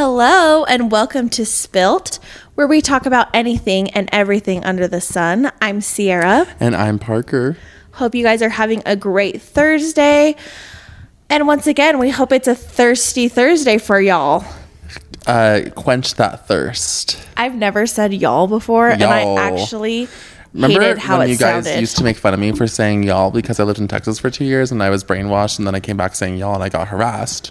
Hello, and welcome to Spilt, where we talk about anything and everything under the sun. I'm Sierra. And I'm Parker. Hope you guys are having a great Thursday. And once again, we hope it's a thirsty Thursday for y'all. Uh, quench that thirst. I've never said y'all before, and Y'all. I actually Remember hated how when you guys sounded. used to make fun of me for saying y'all because I lived in Texas for two years and I was brainwashed and then I came back saying y'all and I got harassed.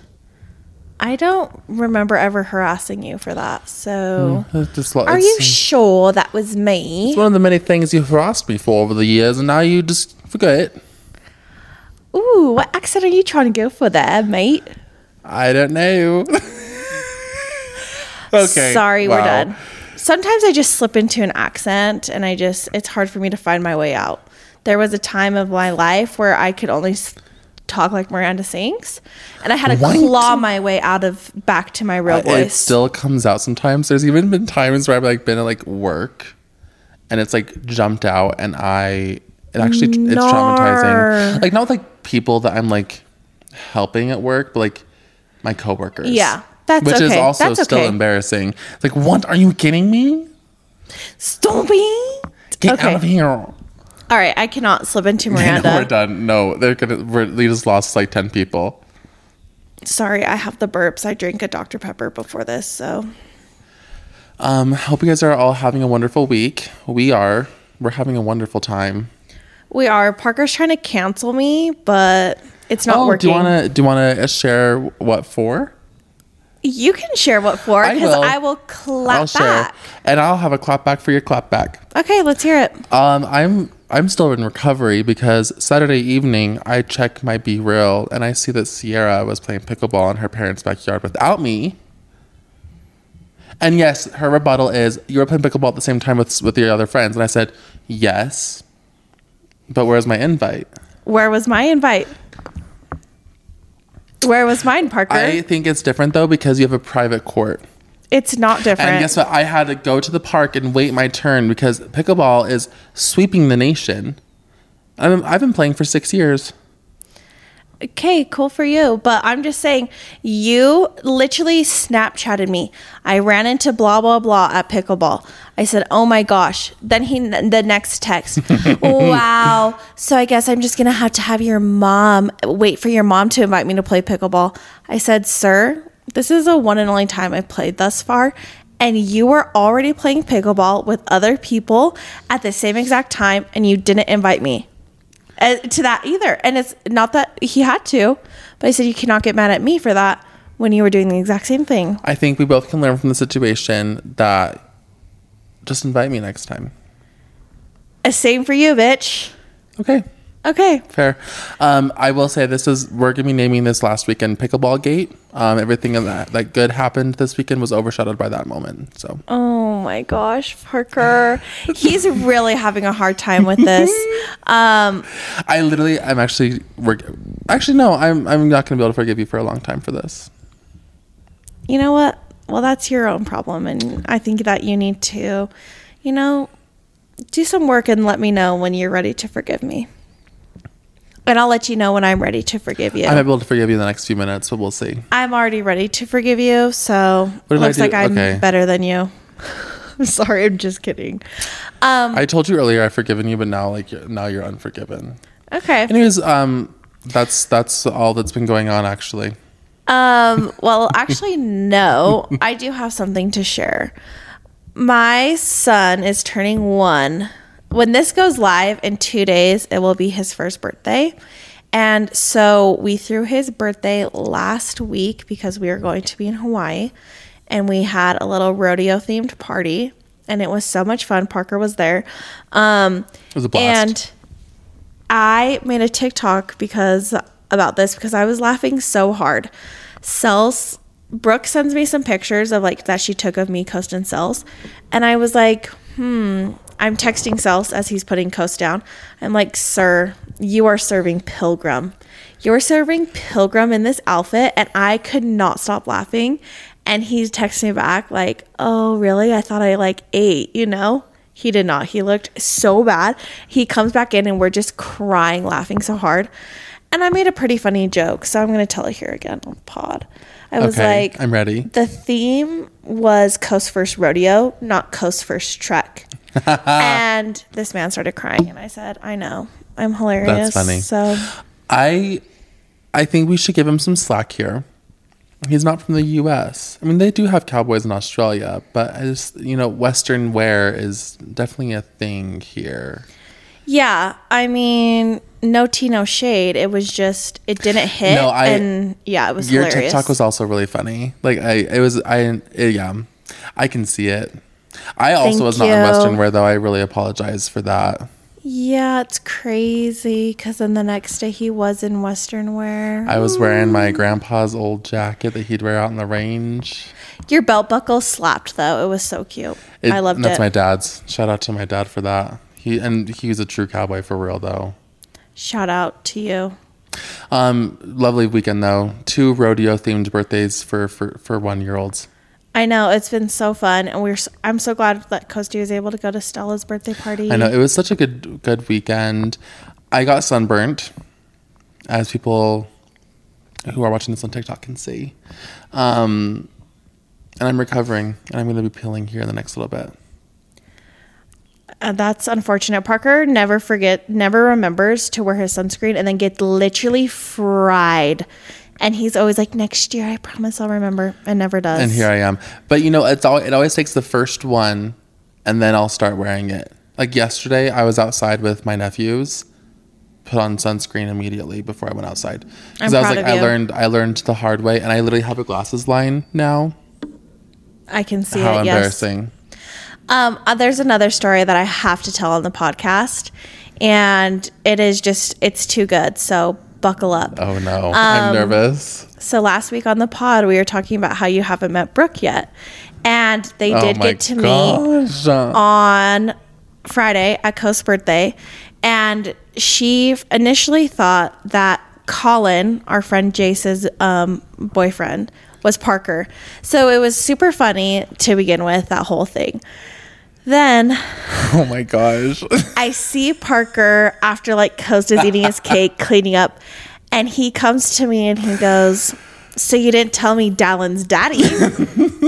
I don't remember ever harassing you for that. So, mm, It's just lo- are you sure that was me? It's one of the many things you've harassed me for over the years and now you just forget. Ooh, what accent are you trying to go for there, mate? I don't know. okay. Sorry, we're done. Sometimes I just slip into an accent and I just, it's hard for me to find my way out. There was a time of my life where I could only talk like Miranda sings, and I had to What? claw my way out of back to my real Uh, It still comes out sometimes. There's even been times where I've like been at like work and it's like jumped out and I it actually it's traumatizing. Like not like people that I'm like helping at work, but like my coworkers. Yeah, that's which is also That's still okay. embarrassing. It's like, what are you kidding me? Stop it! Get Okay. out of here. All right, I cannot slip into No, Miranda. we're done. No, they're gonna we're, we just lost like ten people. Sorry, I have the burps. I drank a Dr. Pepper before this, so Um, hope you guys are all having a wonderful week. We are. We're having a wonderful time. we are. Parker's trying to cancel me, but it's not oh, working. do you want to do you want to share what for? You can share what for I because will. I will clap I'll share, back. and I'll have a clap back for your clap back. Okay, let's hear it. Um, I'm I'm still in recovery because Saturday evening I check my BeReal and I see that Sierra was playing pickleball in her parents' backyard without me. And yes, her rebuttal is you were playing pickleball at the same time with with your other friends, and I said yes, but where's my invite? Where was my invite? Where was mine, Parker? I think it's different though because you have a private court. It's not different. And guess what? I had to go to the park and wait my turn because pickleball is sweeping the nation. I'm, I've been playing for six years. Okay, cool for you. But I'm just saying, you literally Snapchatted me. I ran into blah, blah, blah at pickleball. I said, oh my gosh. Then he, the next text, wow. So I guess I'm just going to have to have your mom wait for your mom to invite me to play pickleball. I said, sir, this is a one and only time I've played thus far. And you were already playing pickleball with other people at the same exact time, and you didn't invite me uh, to that either. And it's not that he had to, but I said you cannot get mad at me for that when you were doing the exact same thing. I think we both can learn from the situation that just invite me next time. Uh, same for you, bitch. Okay, Okay. fair. Um, I will say this is we're gonna be naming this last weekend Pickleball Gate. Um, everything that that good happened this weekend was overshadowed by that moment. So Oh my gosh, Parker. He's really having a hard time with this. Um, I literally, I'm actually, we're, actually no, I'm I'm not gonna be able to forgive you for a long time for this. you know what? Well, that's your own problem. And I think that you need to, you know, do some work and let me know when you're ready to forgive me. And I'll let you know when I'm ready to forgive you. I might be able to forgive you in the next few minutes, but we'll see. I'm already ready to forgive you, so What did I looks do? like I'm Okay. better than you. I'm sorry, I'm just kidding. Um, I told you earlier I've forgiven you, but now like you're, now you're unforgiven. okay. Anyways, um, that's that's all that's been going on actually. Um, well, actually, no. I do have something to share. My son is turning one. When this goes live in two days, it will be his first birthday. And so we threw his birthday last week because we were going to be in Hawaii and we had a little rodeo themed party and it was so much fun. Parker was there. Um, It was a blast. And I made a TikTok because about this because I was laughing so hard. Cells Brooke sends me some pictures of like that she took of me, Coast and Cells, and I was like, hmm. I'm texting Cells as he's putting Coast down. I'm like, sir, you are serving Pilgrim. You're serving Pilgrim in this outfit, and I could not stop laughing. And he texting me back like, oh really? I thought I like ate, you know. He did not. He looked so bad. He comes back in and we're just crying, laughing so hard. And I made a pretty funny joke, so I'm going to tell it here again on the pod. I was okay, like, I'm ready. the theme was Coast First Rodeo, not Coast First Trek. and this man started crying, and I said, I know. I'm hilarious. That's funny. So, I I think we should give him some slack here. He's not from the U.S. I mean, they do have cowboys in Australia, but I just you know, Western wear is definitely a thing here. yeah, I mean, no tea, no shade. It was just, it didn't hit. No, I- and yeah, it was Your hilarious. TikTok was also really funny. Like I, it was I it- yeah, I can see it. I also Thank was not in. Western wear though. I really apologize for that. Yeah, it's crazy because then the next day he was in Western wear. I was wearing my grandpa's old jacket that he'd wear out in the range. Your belt buckle slapped though. It was so cute. It- I loved and That's it. my dad's. Shout out to my dad for that. He and he was a true cowboy for real though. Shout out to you. Um, lovely weekend though. Two rodeo themed birthdays for for for one year olds. I know it's been so fun, and we're. I'm so glad that Coasty was able to go to Stella's birthday party. I know it was such a good good weekend. I got sunburnt, as people who are watching this on TikTok can see. Um, and I'm recovering, and I'm going to be peeling here in the next little bit. Uh, that's unfortunate. Parker never forget, never remembers to wear his sunscreen, and then gets literally fried. And he's always like, "Next year, I promise I'll remember," and never does. And here I am. But you know, it's all it always takes the first one, and then I'll start wearing it. Like yesterday, I was outside with my nephews. Put on sunscreen immediately before I went outside because I'm was like, I learned, I learned the hard way, and I literally have a glasses line now. I can see How it. Yes. Um, uh, there's another story that I have to tell on the podcast, and it is just it's too good. So buckle up. Oh no, Um, I'm nervous. So last week on the pod, we were talking about how you haven't met Brooke yet, and they Oh did get to meet gosh. on Friday at Coast's birthday, and she initially thought that Colin, our friend Jace's um, boyfriend, was Parker. So it was super funny to begin with that whole thing. Then Oh my gosh. I see Parker after like Coast is eating his cake, cleaning up, and he comes to me and he goes, So you didn't tell me Dallin's daddy?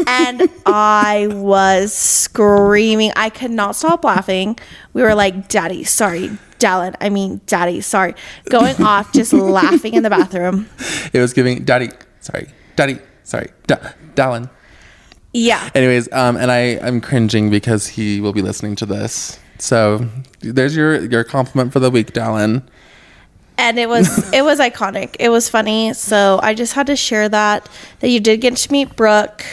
and I was screaming. I could not stop laughing. We were like, Daddy, sorry. Dallin, I mean, Daddy, sorry. Going off, just laughing in the bathroom. it was giving daddy, sorry, daddy, sorry, da- Dallin. Yeah. Anyways, um, and I I'm cringing because he will be listening to this. So there's your your compliment for the week, Dallin. and it was it was iconic. It was funny. So I just had to share that that you did get to meet Brooke.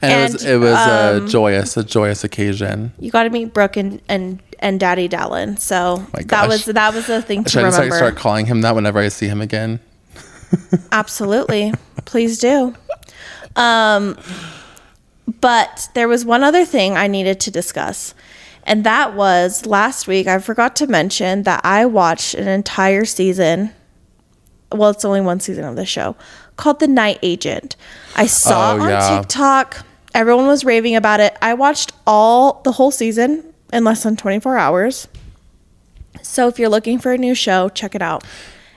And, it was it was um, a joyous a joyous occasion. You got to meet Brooke and and and Daddy Dallin. So My that was that was the thing to Should I remember. start calling him that whenever I see him again? Absolutely, please do. Um, but there was one other thing I needed to discuss. And that was last week. I forgot to mention that I watched an entire season. Well, it's only one season of the show called The Night Agent. I saw Oh, on yeah. TikTok. Everyone was raving about it. I watched all the whole season in less than 24 hours. So if you're looking for a new show, check it out.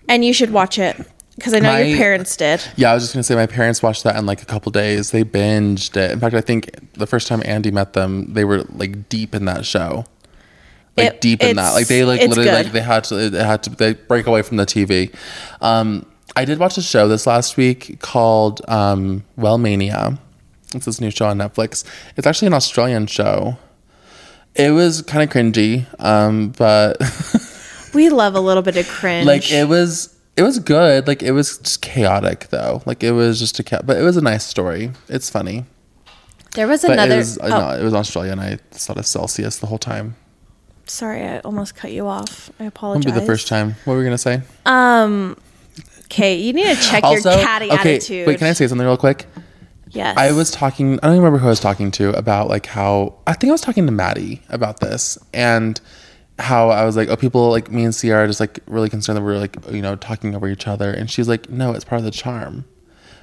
And you should watch it because I know your parents did. Yeah, I was just gonna say my parents watched that in like a couple days. They binged it. In fact, I think the first time Andy met them, they were like deep in that show. Like It- deep in that. Like they like literally good. like they had to it had to they break away from the TV. Um I did watch a show this last week called um Wellmania. It's this new show on Netflix. It's actually an Australian show. It was kind of cringy, um, but We love a little bit of cringe. like it was it was good like it was just chaotic though like it was just a cat but it was a nice story it's funny there was but another. it was oh, no, it was australia and i thought of celsius the whole time Sorry, I almost cut you off. I apologize. won't be the first time what were we gonna say Um, Okay, you need to check your catty okay attitude. wait can i say something real quick Yes. i was talking i don't even remember who i was talking to about like how i think i was talking to maddie about this and how I was like, oh, people like me and Sierra are just like really concerned that we're like, you know, talking over each other. And she's like, no, it's part of the charm.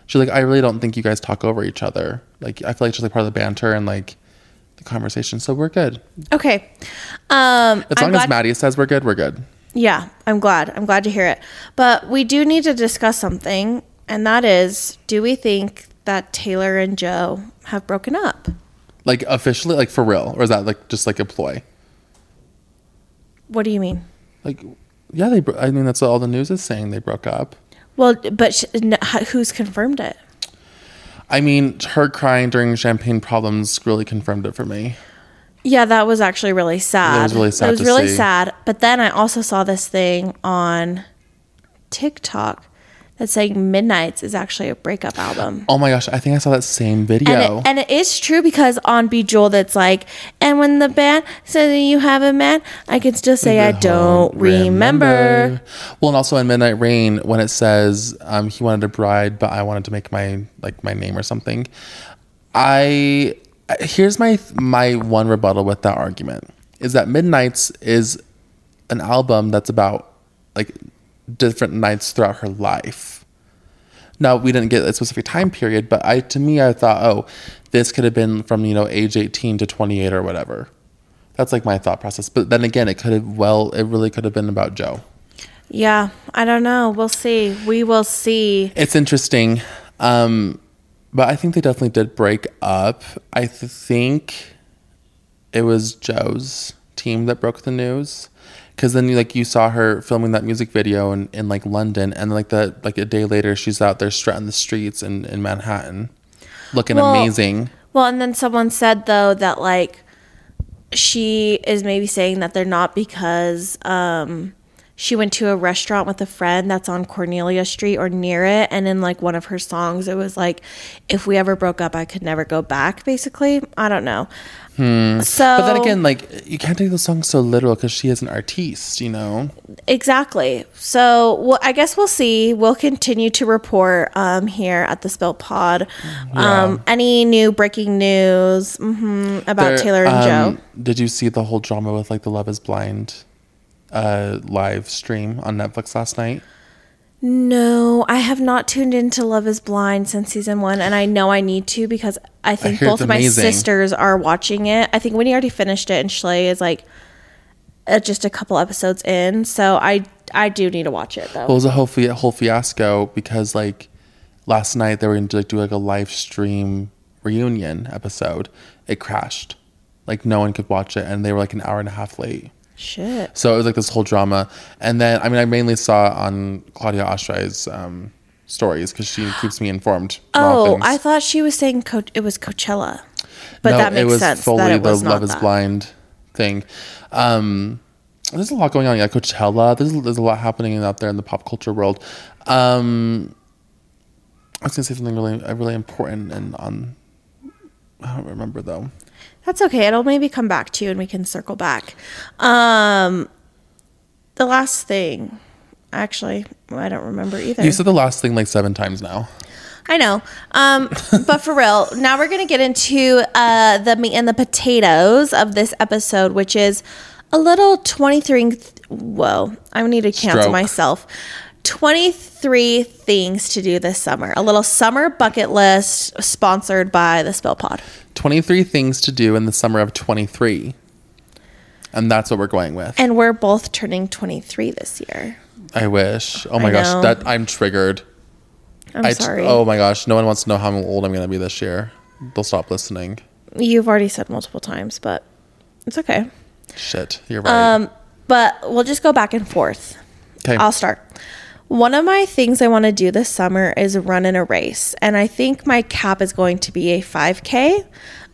She's like, I really don't think you guys talk over each other. Like, I feel like it's just like part of the banter and like the conversation. So we're good. Okay. Um, As I'm long glad, as Maddie says we're good, we're good. Yeah, I'm glad. I'm glad to hear it. But we do need to discuss something. and that is do we think that Taylor and Joe have broken up? Like officially, like for real, or is that like just like a ploy? What do you mean? Like, yeah, they. bro- I mean, that's all the news is saying. They broke up. Well, but sh- n- who's confirmed it? I mean, her crying during champagne problems really confirmed it for me. Yeah, that was actually really sad. It was really sad It was really see. sad. But then I also saw this thing on TikTok that's saying Midnights is actually a breakup album. Oh my gosh, I think I saw that same video. And it, and it is true because on Bejeweled it's like, and when the band says that you have a man, I can still say I don't remember. Well, and also in Midnight Rain, when it says um, he wanted a bride, but I wanted to make my like my name or something. I here's my my one rebuttal with that argument is that Midnights is an album that's about like different nights throughout her life. Now we didn't get a specific time period, but I to me I thought, oh, this could have been from you know age eighteen to twenty eight or whatever. That's like my thought process. But then again, it could have well, it really could have been about Joe. Yeah, I don't know. We'll see. We will see. It's interesting, um, but I think they definitely did break up. I th- think it was Joe's team that broke the news. Cause then you like you saw her filming that music video in, in like London and like that like a day later she's out there strutting the streets in, in Manhattan looking Well, amazing. Well, and then someone said though that like she is maybe saying that they're not because um she went to a restaurant with a friend that's on Cornelia Street or near it and in like one of her songs it was like if we ever broke up I could never go back basically. I don't know. So Hmm. But then again, like you can't take the song so literal because she is an artiste, you know. Exactly. So, well, I guess we'll see. We'll continue to report um, here at the Spilt Pod. Um, any new breaking news hmm about There- Taylor and um, Joe? Did you see the whole drama with like the Love Is Blind uh, live stream on Netflix last night? No, I have not tuned into Love Is Blind since season one, and I know I need to because I think hear both of my sisters are watching it. I think Winnie already finished it, and Schley is like uh, just a couple episodes in. So I I do need to watch it though. Well, it was a whole, fi- whole fiasco because like last night they were going to like, do like a live stream reunion episode. It crashed. Like no one could watch it, and they were like an hour and a half late. Shit. So it was like this whole drama. And then, I mean, I mainly saw on Claudia Oshry's um, stories because she keeps me informed. Oh. I thought she was saying Co- it was Coachella, but No, that makes sense that it was the Love Is that. Blind thing. Um, there's a lot going on. Yeah, Coachella. There's there's a lot happening out there in the pop culture world. Um, I was gonna say something really really important and on. I don't remember though. That's okay. It'll maybe come back to you, and we can circle back. Um, the last thing, actually, I don't remember either. You said the last thing like seven times now. I know. Um, but for real, now we're going to get into uh, the meat and the potatoes of this episode, which is a little 23. th- Whoa, I need to cancel Stroke. myself. 23 things to do this summer. A little summer bucket list sponsored by the Spilt Pod. 23 things to do in the summer of 23. And that's what we're going with. And we're both turning 23 this year. I wish. Oh my I gosh, know. that I'm triggered. I'm I sorry. oh my gosh, no one wants to know how old I'm going to be this year. They'll stop listening. You've already said multiple times, but it's okay. Shit, you're right. Um, but we'll just go back and forth. okay. I'll start. One of my things I want to do this summer is run in a race, and I think my cap is going to be a 5K.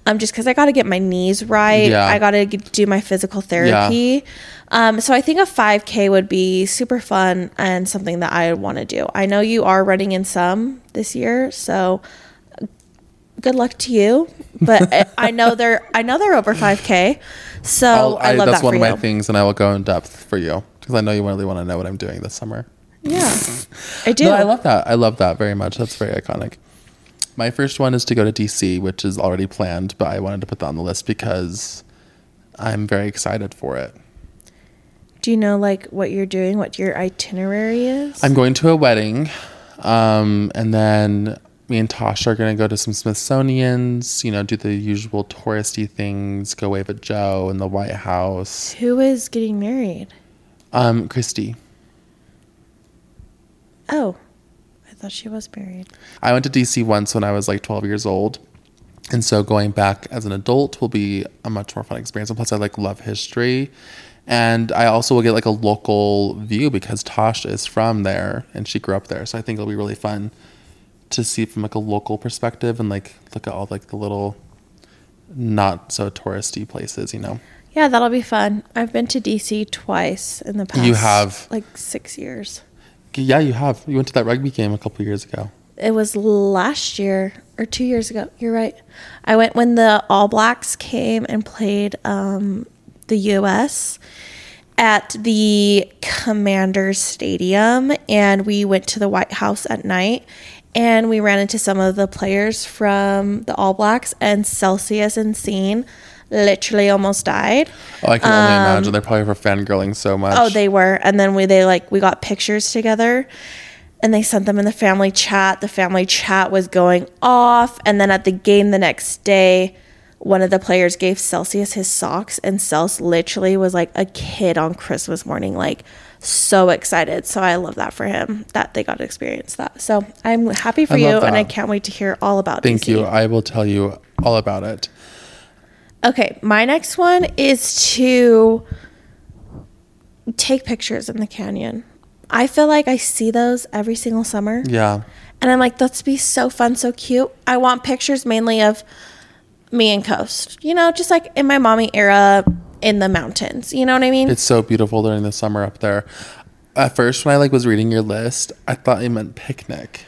Um, just because I got to get my knees right, Yeah. I got to do my physical therapy. Um, so I think a 5K would be super fun and something that I want to do. I know you are running in some this year, so good luck to you. But I- I know they're I know they're over 5K, so I'll- I, love that's that one of you. my things, and I will go in depth for you because I know you really want to know what I'm doing this summer. Yeah, I do. No, I love that. I love that very much. That's very iconic. My first one is to go to DC, which is already planned, but I wanted to put that on the list because I'm very excited for it. Do you know like what you're doing, what your itinerary is? I'm going to a wedding, um, and then me and Tasha are going to go to some Smithsonian's. You know, do the usual touristy things. Go wave at Joe in the White House. Who is getting married? Um, Christy. Oh, I thought she was married. I went to DC once when I was like 12 years old. And so going back as an adult will be a much more fun experience. And plus, I like love history. And I also will get like a local view because Tosh is from there and she grew up there. So I think it'll be really fun to see from like a local perspective and like look at all like the little not so touristy places, you know. Yeah, that'll be fun. I've been to DC twice in the past. You have? like six years. Yeah, you have. You went to that rugby game a couple years ago. It was last year or two years ago. You're right. I went when the All Blacks came and played um, the U.S. at the Commanders Stadium, and we went to the White House at night. And we ran into some of the players from the All Blacks, and Celsius and Scene literally almost died. Oh, I can only imagine. They're probably for fangirling so much. Um, Oh, they were. And then we they like we got pictures together and they sent them in the family chat. The family chat was going off. And then at the game the next day, one of the players gave Celsius his socks and Celsius literally was like a kid on Christmas morning, like so excited. So I love that for him that they got to experience that. So I'm happy for I you and I can't wait to hear all about Thank DC. you. I will tell you all about it. Okay, my next one is to take pictures in the canyon. I feel like I see those every single summer. Yeah. And I'm like, that's be so fun, so cute. I want pictures mainly of me and Coast. You know, just like in my mommy era in the mountains. You know what I mean? It's so beautiful during the summer up there. At first, when I like was reading your list, I thought you meant picnic.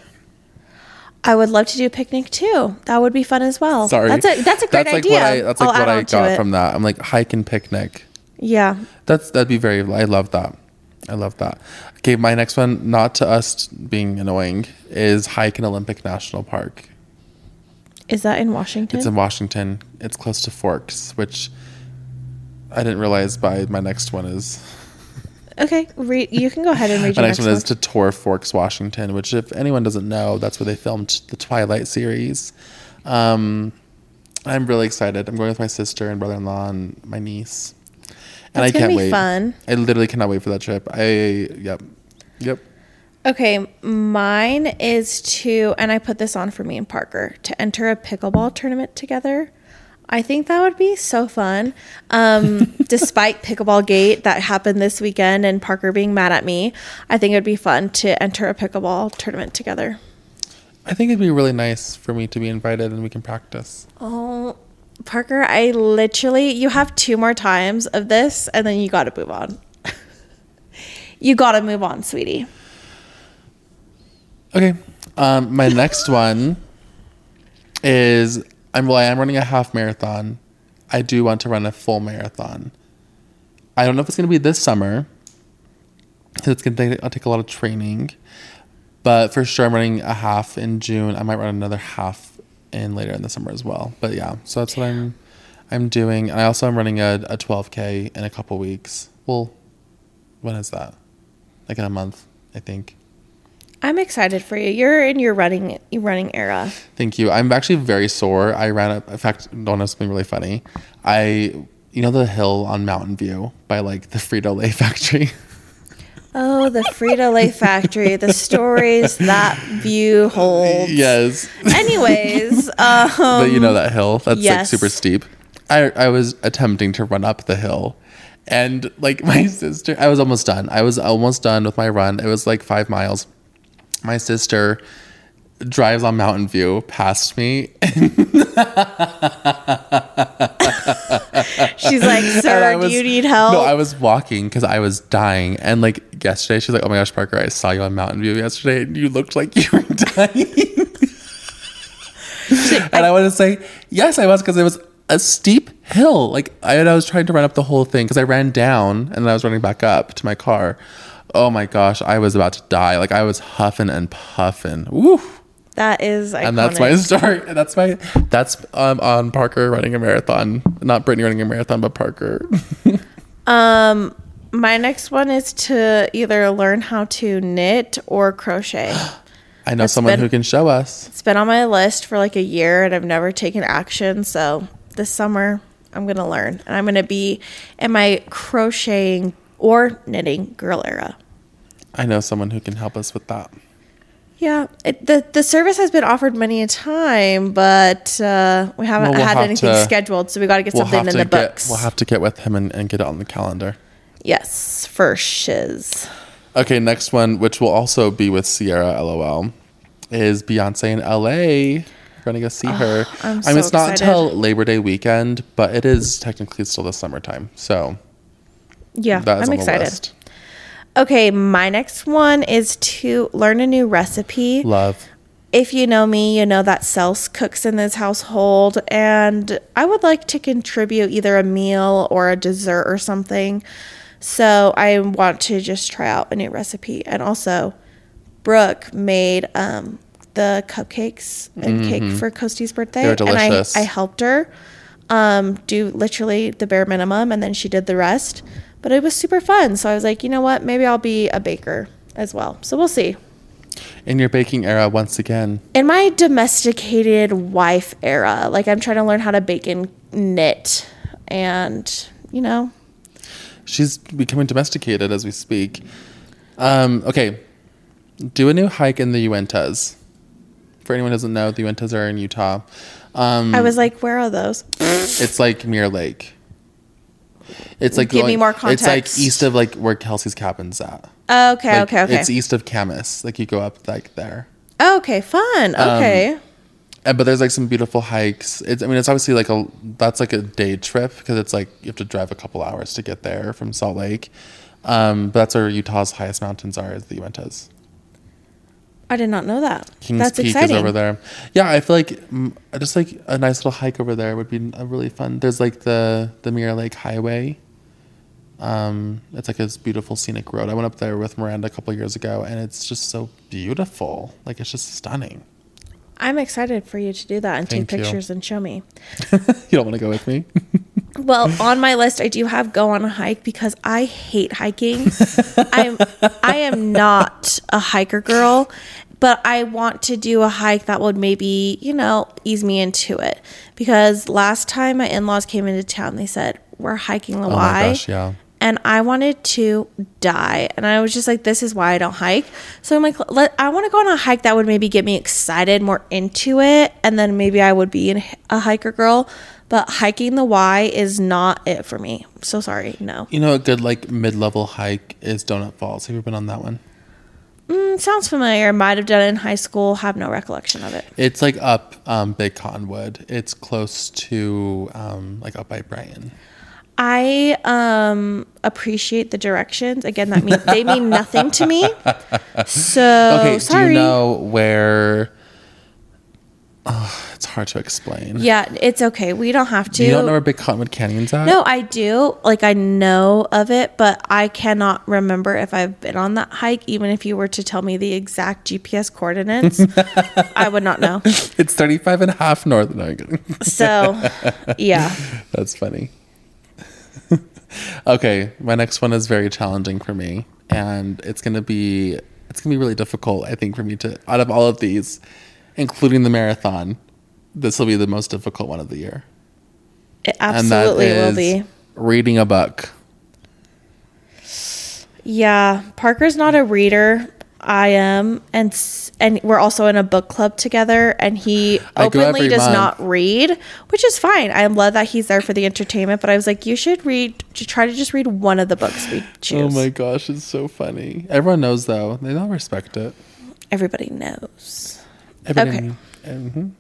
I would love to do a picnic too. That would be fun as well. Sorry, That's a that's a great that's like idea. What I, that's like I'll what I got from that. I'm like hike and picnic. Yeah. That's that'd be very. I love that. I love that. Okay, my next one, not to us being annoying, is hike in Olympic National Park. Is that in Washington? It's in Washington. It's close to Forks, which I didn't realize. By my next one is okay, re- you can go ahead and read your next next one one. is to tour Forks, Washington. Which, if anyone doesn't know, that's where they filmed the Twilight series. Um, I'm really excited. I'm going with my sister and brother-in-law and my niece, and That's I gonna can't be wait. fun. I literally cannot wait for that trip. I yep, yep. Okay, mine is to, and I put this on for me and Parker to enter a pickleball tournament together. I think that would be so fun. Um, despite pickleball gate that happened this weekend and Parker being mad at me, I think it would be fun to enter a pickleball tournament together. I think it'd be really nice for me to be invited and we can practice. Oh, Parker, I literally, you have two more times of this and then you got to move on. you got to move on, sweetie. Okay. Um, my next one is I'm well, I am running a half marathon. I do want to run a full marathon. I don't know if it's gonna be this summer. It's gonna take, I'll take a lot of training, but for sure I'm running a half in June. I might run another half in later in the summer as well. But yeah, so that's what I'm I'm doing. I also am running a, a 12k in a couple weeks. Well, when is that? Like in a month, I think. I'm excited for you. You're in your running running era. Thank you. I'm actually very sore. I ran up. In fact, don't know something really funny. I, you know, the hill on Mountain View by like the Frito Lay factory. Oh, the Frito Lay factory, the stories that view holds. yes, Anyways, um, but you know that hill. That's like super steep. I I was attempting to run up the hill, and like my sister, I was almost done. I was almost done with my run. It was like five miles. My sister drives on Mountain View past me she's like, "Sir, I do you need help?" No, I was walking because I was dying. And like yesterday, she's like, "Oh my gosh, Parker, I saw you on Mountain View yesterday, and you looked like you were dying." and I want to say, yes, I was because it was a steep hill. Like I, I was trying to run up the whole thing because I ran down and then I was running back up to my car. Oh my gosh, I was about to die. Like I was huffing and puffing. Woo! that is iconic. And that's my story. That's my that's um, on Parker running a marathon. Not Brittany running a marathon, but Parker. Um, my next one is to either learn how to knit or crochet. I know someone been- who can show us. It's been on my list for like a year and I've never taken action. So this summer I'm gonna learn and I'm gonna be in my crocheting or knitting girl era. I know someone who can help us with that. Yeah, it, the the service has been offered many a time, but uh, we haven't Well, we'll had have anything to- scheduled, so we got to get We'll something in the get books. we'll have to get with him and, and get it on the calendar. yes, for shiz. Okay, next one, which will also be with Sierra, lol, is Beyonce in LA. We're gonna go see her. I'm so I mean, it's so not until Labor Day weekend, but it is technically still the summertime. So Yeah, I'm on the excited. Okay, my next one is to learn a new recipe. Love. if you know me, you know that Cells cooks in this household, and I would like to contribute either a meal or a dessert or something. So I want to just try out a new recipe. And also, Brooke made um, the cupcakes and cake for Coasty's birthday, and I. I helped her um, do literally the bare minimum, and then she did the rest. But it was super fun. So I was like, you know what? Maybe I'll be a baker as well. So we'll see. In your baking era, once again, in my domesticated wife era, like I'm trying to learn how to bake and knit, and you know, she's becoming domesticated as we speak. Um, okay, do a new hike in the Uintas. For anyone who doesn't know, the Uintas are in Utah. Um, I was like, where are those? It's like Mirror Lake. It's like Give me more context. It's like east of like where Kelsey's cabin's at. Okay, Like, okay, okay. It's east of Kamas. Like you go up like there. okay, fun. Um, Okay. And, but there's like some beautiful hikes. It's I mean it's obviously like a that's like a day trip because it's like you have to drive a couple hours to get there from Salt Lake. Um, but that's where Utah's highest mountains are is the Uintas. I did not know that. Kings That's Peak exciting. is over there. Yeah, I feel like mm, just like a nice little hike over there would be a really fun. There's like the the Mirror Lake Highway. Um, it's like this beautiful scenic road. I went up there with Miranda a couple years ago, and it's just so beautiful. Like it's just stunning. I'm excited for you to do that and Thank take you. pictures and show me. you don't want to go with me? Well, on my list, I do have go on a hike because I hate hiking. I'm I am not a hiker girl, but I want to do a hike that would maybe you know ease me into it. Because last time my in laws came into town, they said we're hiking the Oh my Y, gosh, yeah. And I wanted to die, and I was just like, this is why I don't hike. So I'm like, let I want to go on a hike that would maybe get me excited, more into it, and then maybe I would be a hiker girl. But hiking the Y is not it for me. So sorry, no. You know, a good like mid-level hike is Donut Falls. Have you been on that one? Mm, sounds familiar. Might have done it in high school. Have no recollection of it. It's like up um, Big Cottonwood. It's close to um, like up by Brighton. I um appreciate the directions. Again, that mean they mean nothing to me. So Okay, sorry. do you know where? Oh, it's hard to explain. Yeah, it's okay. We don't have to. You don't know where Big Cottonwood Canyon's at? No, I do. Like I know of it, but I cannot remember if I've been on that hike. Even if you were to tell me the exact GPS coordinates, I would not know. It's 35 and a half north. No. So, yeah. That's funny. okay, my next one is very challenging for me, and it's gonna be it's gonna be really difficult. I think for me to out of all of these, including the marathon, this will be the most difficult one of the year. It absolutely will be. reading a book. Yeah, Parker's not a reader. I am, and and we're also in a book club together. And he openly does month. not read, which is fine. I love that he's there for the entertainment. But I was like, you should read. To try to just read one of the books we choose. Oh my gosh, it's so funny. Everyone knows though; they don't respect it. Everybody knows. Everybody, Mhm.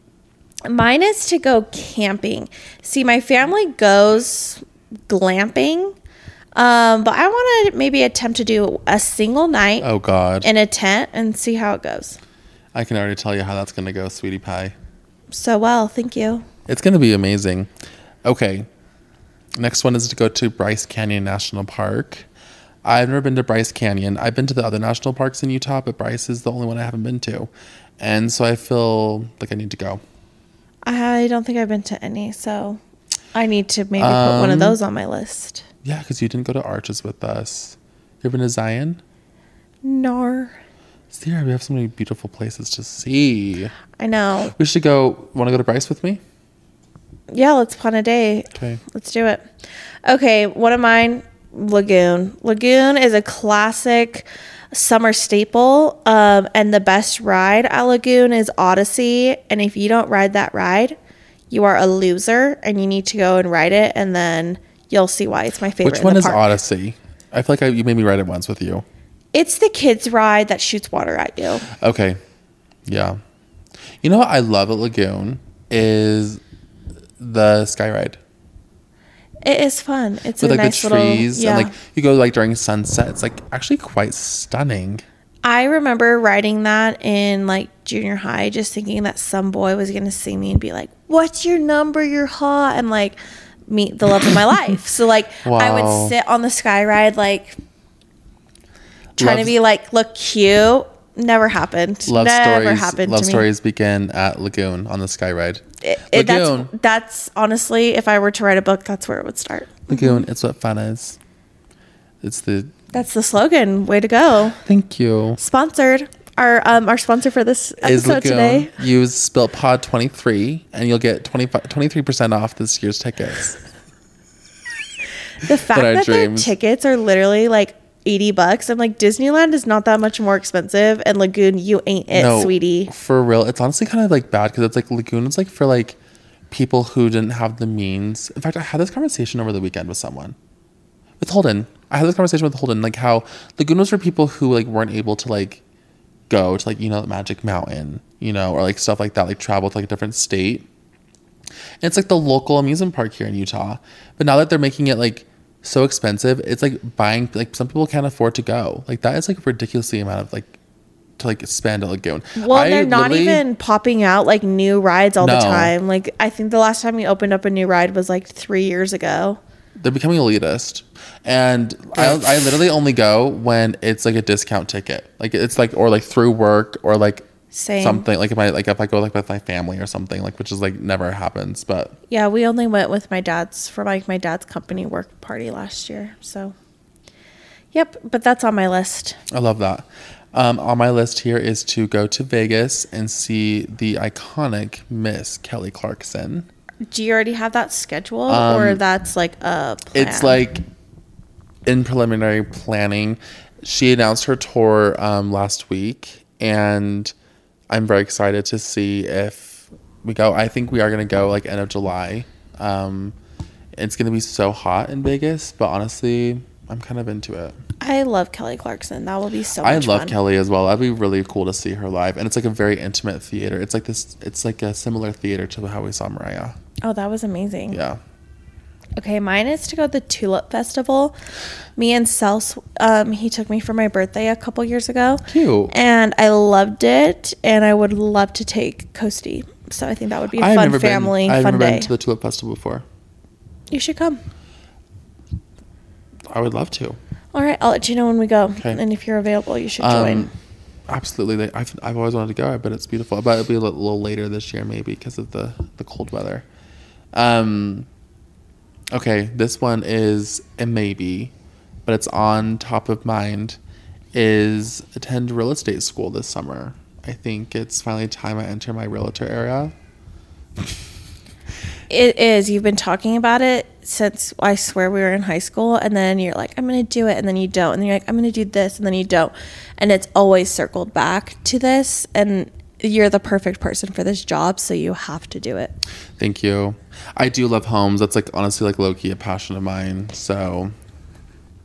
Mine is to go camping. See, my family goes glamping, um, but I want to maybe attempt to do a single night Oh God, in a tent and see how it goes. I can already tell you how that's gonna go, sweetie pie. So well, thank you. It's going to be amazing. Okay. Next one is to go to Bryce Canyon National Park. I've never been to Bryce Canyon. I've been to the other national parks in Utah, but Bryce is the only one I haven't been to. And so I feel like I need to go. I don't think I've been to any, so I need to maybe put one of Um, those on my list. Yeah, because you didn't go to Arches with us. You ever been to Zion? Nar. Sierra, we have so many beautiful places to see. I know. We should go. Want to go to Bryce with me? Yeah, let's plan a day. Okay. Let's do it. Okay, one of mine Lagoon. Lagoon is a classic summer staple. Um, and the best ride at Lagoon is Odyssey. And if you don't ride that ride, you are a loser and you need to go and ride it. And then you'll see why it's my favorite. Which one is park. Odyssey? I feel like I, you made me ride it once with you. It's the kids' ride that shoots water at you. Okay. Yeah. You know what I love at Lagoon is the sky ride. It is fun. It's With a like nice the little trees yeah. and like you go like during sunset. It's like actually quite stunning. I remember writing that in like junior high, just thinking that some boy was gonna see me and be like, "What's your number? You're hot," and like meet the love of my life. So like I would sit on the sky ride, like trying to be like look cute. Never happened. Love Never stories happened love to me. stories begin at Lagoon on the sky ride. It- it- that's, Lagoon. that's honestly, if I were to write a book, that's where it would start. Lagoon, mm-hmm. it's what fun is. It's the That's the slogan. Way to go! thank you. Sponsored. Our um our sponsor for this Is episode Lagoon. today. Use Spilt Pod 23 and you'll get 23 percent off this year's tickets. The fact our that their dreams. tickets are literally like 80 bucks. I'm like, Disneyland is not that much more expensive. And Lagoon, you ain't it, sweetie. For real, it's honestly kind of like bad because it's like Lagoon is like for like people who didn't have the means. In fact, I had this conversation over the weekend with someone, with Holden. I had this conversation with Holden, like how Lagoon was for people who like weren't able to like go to like you know the Magic Mountain, you know, or like stuff like that, like travel to like a different state. And it's like the local amusement park here in Utah, but now that they're making it like so expensive, it's like buying like some people can't afford to go. Like that is like a ridiculously amount of like to like spend a Lagoon. Well, I they're not even popping out like new rides all the time. Like, I think the last time we opened up a new ride was like three years ago. They're becoming elitist, and I, I literally only go when it's like a discount ticket, like it's like or like through work or like Same. something like if I like if I go like with my family or something like which is like never happens, but Yeah, we only went with my dad's for like my dad's company work party last year. So, yep, but that's on my list. I love that. Um, on my list here is to go to Vegas and see the iconic Miss Kelly Clarkson. Do you already have that scheduled, or Um, that's like a? Plan? It's like in preliminary planning. She announced her tour um, last week, and I'm very excited to see if we go. I think we are going to go like end of July. Um, it's going to be so hot in Vegas, but honestly, I'm kind of into it. I love Kelly Clarkson. That will be so. I love fun. Kelly as well. That'd be really cool to see her live, and it's like a very intimate theater. It's like this. It's like a similar theater to how we saw Mariah. Oh, that was amazing. Yeah. Okay, mine is to go to the Tulip Festival. Me and Cels, um, he took me for my birthday a couple years ago. Cute. And I loved it, and I would love to take Coasty. So I think that would be a I've fun family, been. I've fun never day. been to the Tulip Festival before. you should come. I would love to. All right, I'll let you know when we go. Okay. And if you're available, you should join. Um, absolutely. I've, I've always wanted to go. I bet it's beautiful. But it'll be a little, little later this year, maybe because of the, the cold weather. Um, okay, this one is a maybe, but it's on top of mind. Is attend real estate school this summer. I think it's finally time I enter my realtor era. It is. You've been talking about it since I swear we were in high school, and then you're like, I'm to do it, and then you don't. And then you're like, I'm to do this, and then you don't. And it's always circled back to this. And you're the perfect person for this job, so you have to do it. Thank you. I do love homes. That's like honestly like low key a passion of mine. So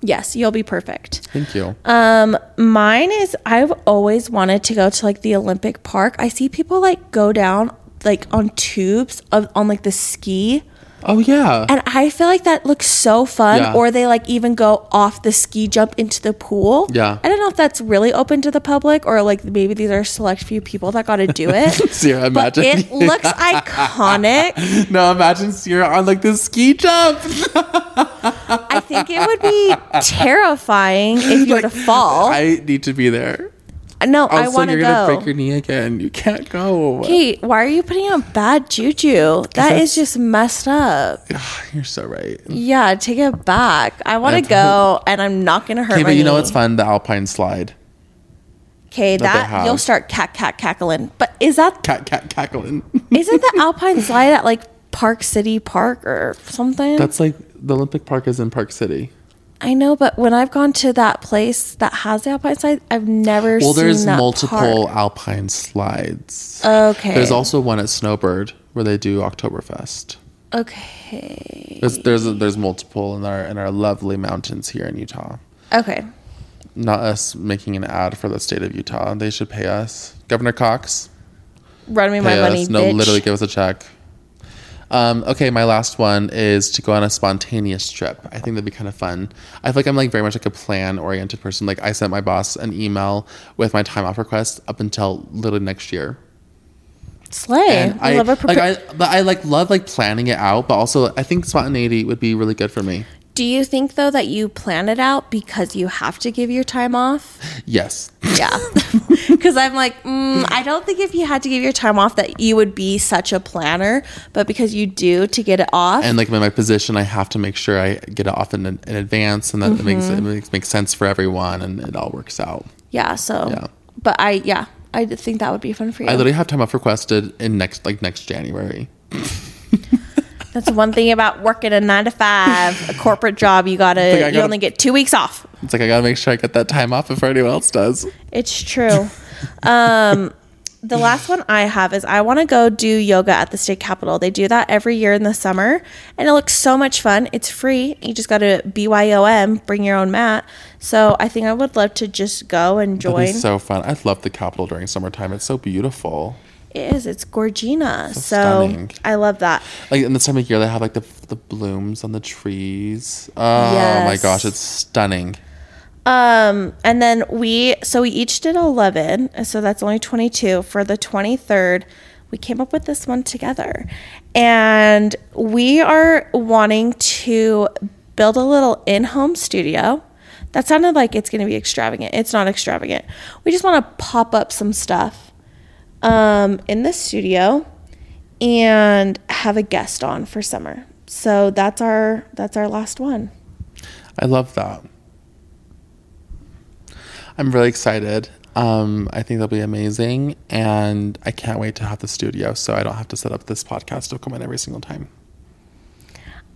Yes, you'll be perfect. thank you. Um, mine is I've always wanted to go to like the Olympic Park. I see people like go down like on tubes of on like the ski. Oh yeah. And I feel like that looks so fun. Yeah. Or they like even go off the ski jump into the pool. Yeah. I don't know if that's really open to the public or like maybe these are a select few people that got to do it. Sierra, but imagine. it looks iconic. no, imagine Sierra on like the ski jump. I think it would be terrifying if you were to fall. I need to be there. No, I Also, want to go. you're gonna break your knee again. You can't go. Kate, why are you putting on bad juju? That's- just messed up. You're so right. Yeah, take it back. I want to go, and I'm not gonna hurt Okay, but you know knee. what's fun? The Alpine slide. Okay, that that you'll start cat cat cackling. But is that Cat, cat, cackling. isn't the Alpine slide at like Park City Park or something? That's like the Olympic Park is in Park City. I know, but when I've gone to that place that has the alpine slide, I've never Well, there's multiple part. alpine slides. Okay. There's also one at Snowbird where they do Oktoberfest. Okay. There's there's, there's multiple in our in our lovely mountains here in Utah. Okay. Not us making an ad for the state of Utah. They should pay us. Governor Cox, Run me my pay money. No, bitch. literally give us a check. Um, okay, my last one is to go on a spontaneous trip. I think that'd be kind of fun. I feel like I'm like very much like a plan oriented person. Like I sent my boss an email with my time off request up until literally next year. Slay. I, I, love a like I but I like love like planning it out, but also I think spontaneity would be really good for me. Do you think though that you plan it out because you have to give your time off? Yes. Yeah. Because I'm like, mm, I don't think if you had to give your time off that you would be such a planner, but because you do to get it off. and like in my position, I have to make sure I get it off in, in advance, and that it makes Mm-hmm. it makes, makes sense for everyone, and it all works out. yeah. So, Yeah. but I, yeah, I think that would be fun for you. I literally have time off requested in next like next January. That's one thing about working a nine to five, a corporate job. You gotta, you gotta- only get two weeks off. It's like I gotta make sure I get that time off before anyone else does. It's true. um, the last one I have is I want to go do yoga at the state capitol. They do that every year in the summer, and it looks so much fun. It's free. You just got to BYOM, bring your own mat. So I think I would love to just go and join. so fun. I love the Capitol during summertime. It's so beautiful. It is. It's Gorgina. So, stunning. I love that. Like in this time of year, they have like the the blooms on the trees. Oh my gosh, it's stunning. Um, and then we, so we each did 11. So that's only 22. For the 23rd, we came up with this one together. And we are wanting to build a little in home studio. That sounded like it's going to be extravagant. It's not extravagant. We just want to pop up some stuff um, in the studio and have a guest on for summer. So that's our that's our last one. I love that. I'm really excited. Um, I think they'll be amazing, and I can't wait to have the studio so I don't have to set up this podcast to come in every single time.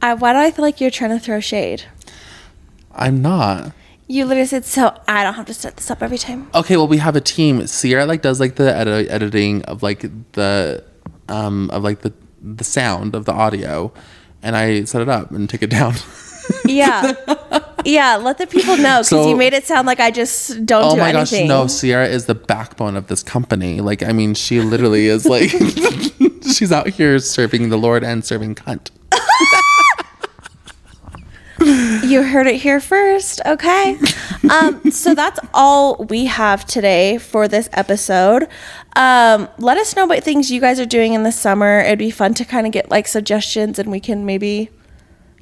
I, why do I feel like you're trying to throw shade? I'm not. You literally said, "So I don't have to set this up every time." Okay, well we have a team. Sierra like does like the edit- editing of like the um of like the the sound of the audio, and I set it up and take it down. Yeah, yeah. Let the people know because So- you made it sound like I just don't oh do my anything. gosh, no! Sierra is the backbone of this company. Like, I mean, she literally is like she's out here serving the Lord and serving cunt. You heard it here first, okay? um, so that's all we have today for this episode. Um, let us know what things you guys are doing in the summer. It'd be fun to kind of get like suggestions, and we can maybe,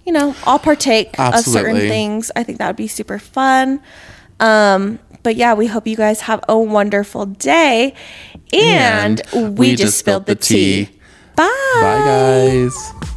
you know, all partake of certain things. I think that would be super fun. Um, but yeah, we hope you guys have a wonderful day. And, we, just spilled the tea. Bye. Bye, guys.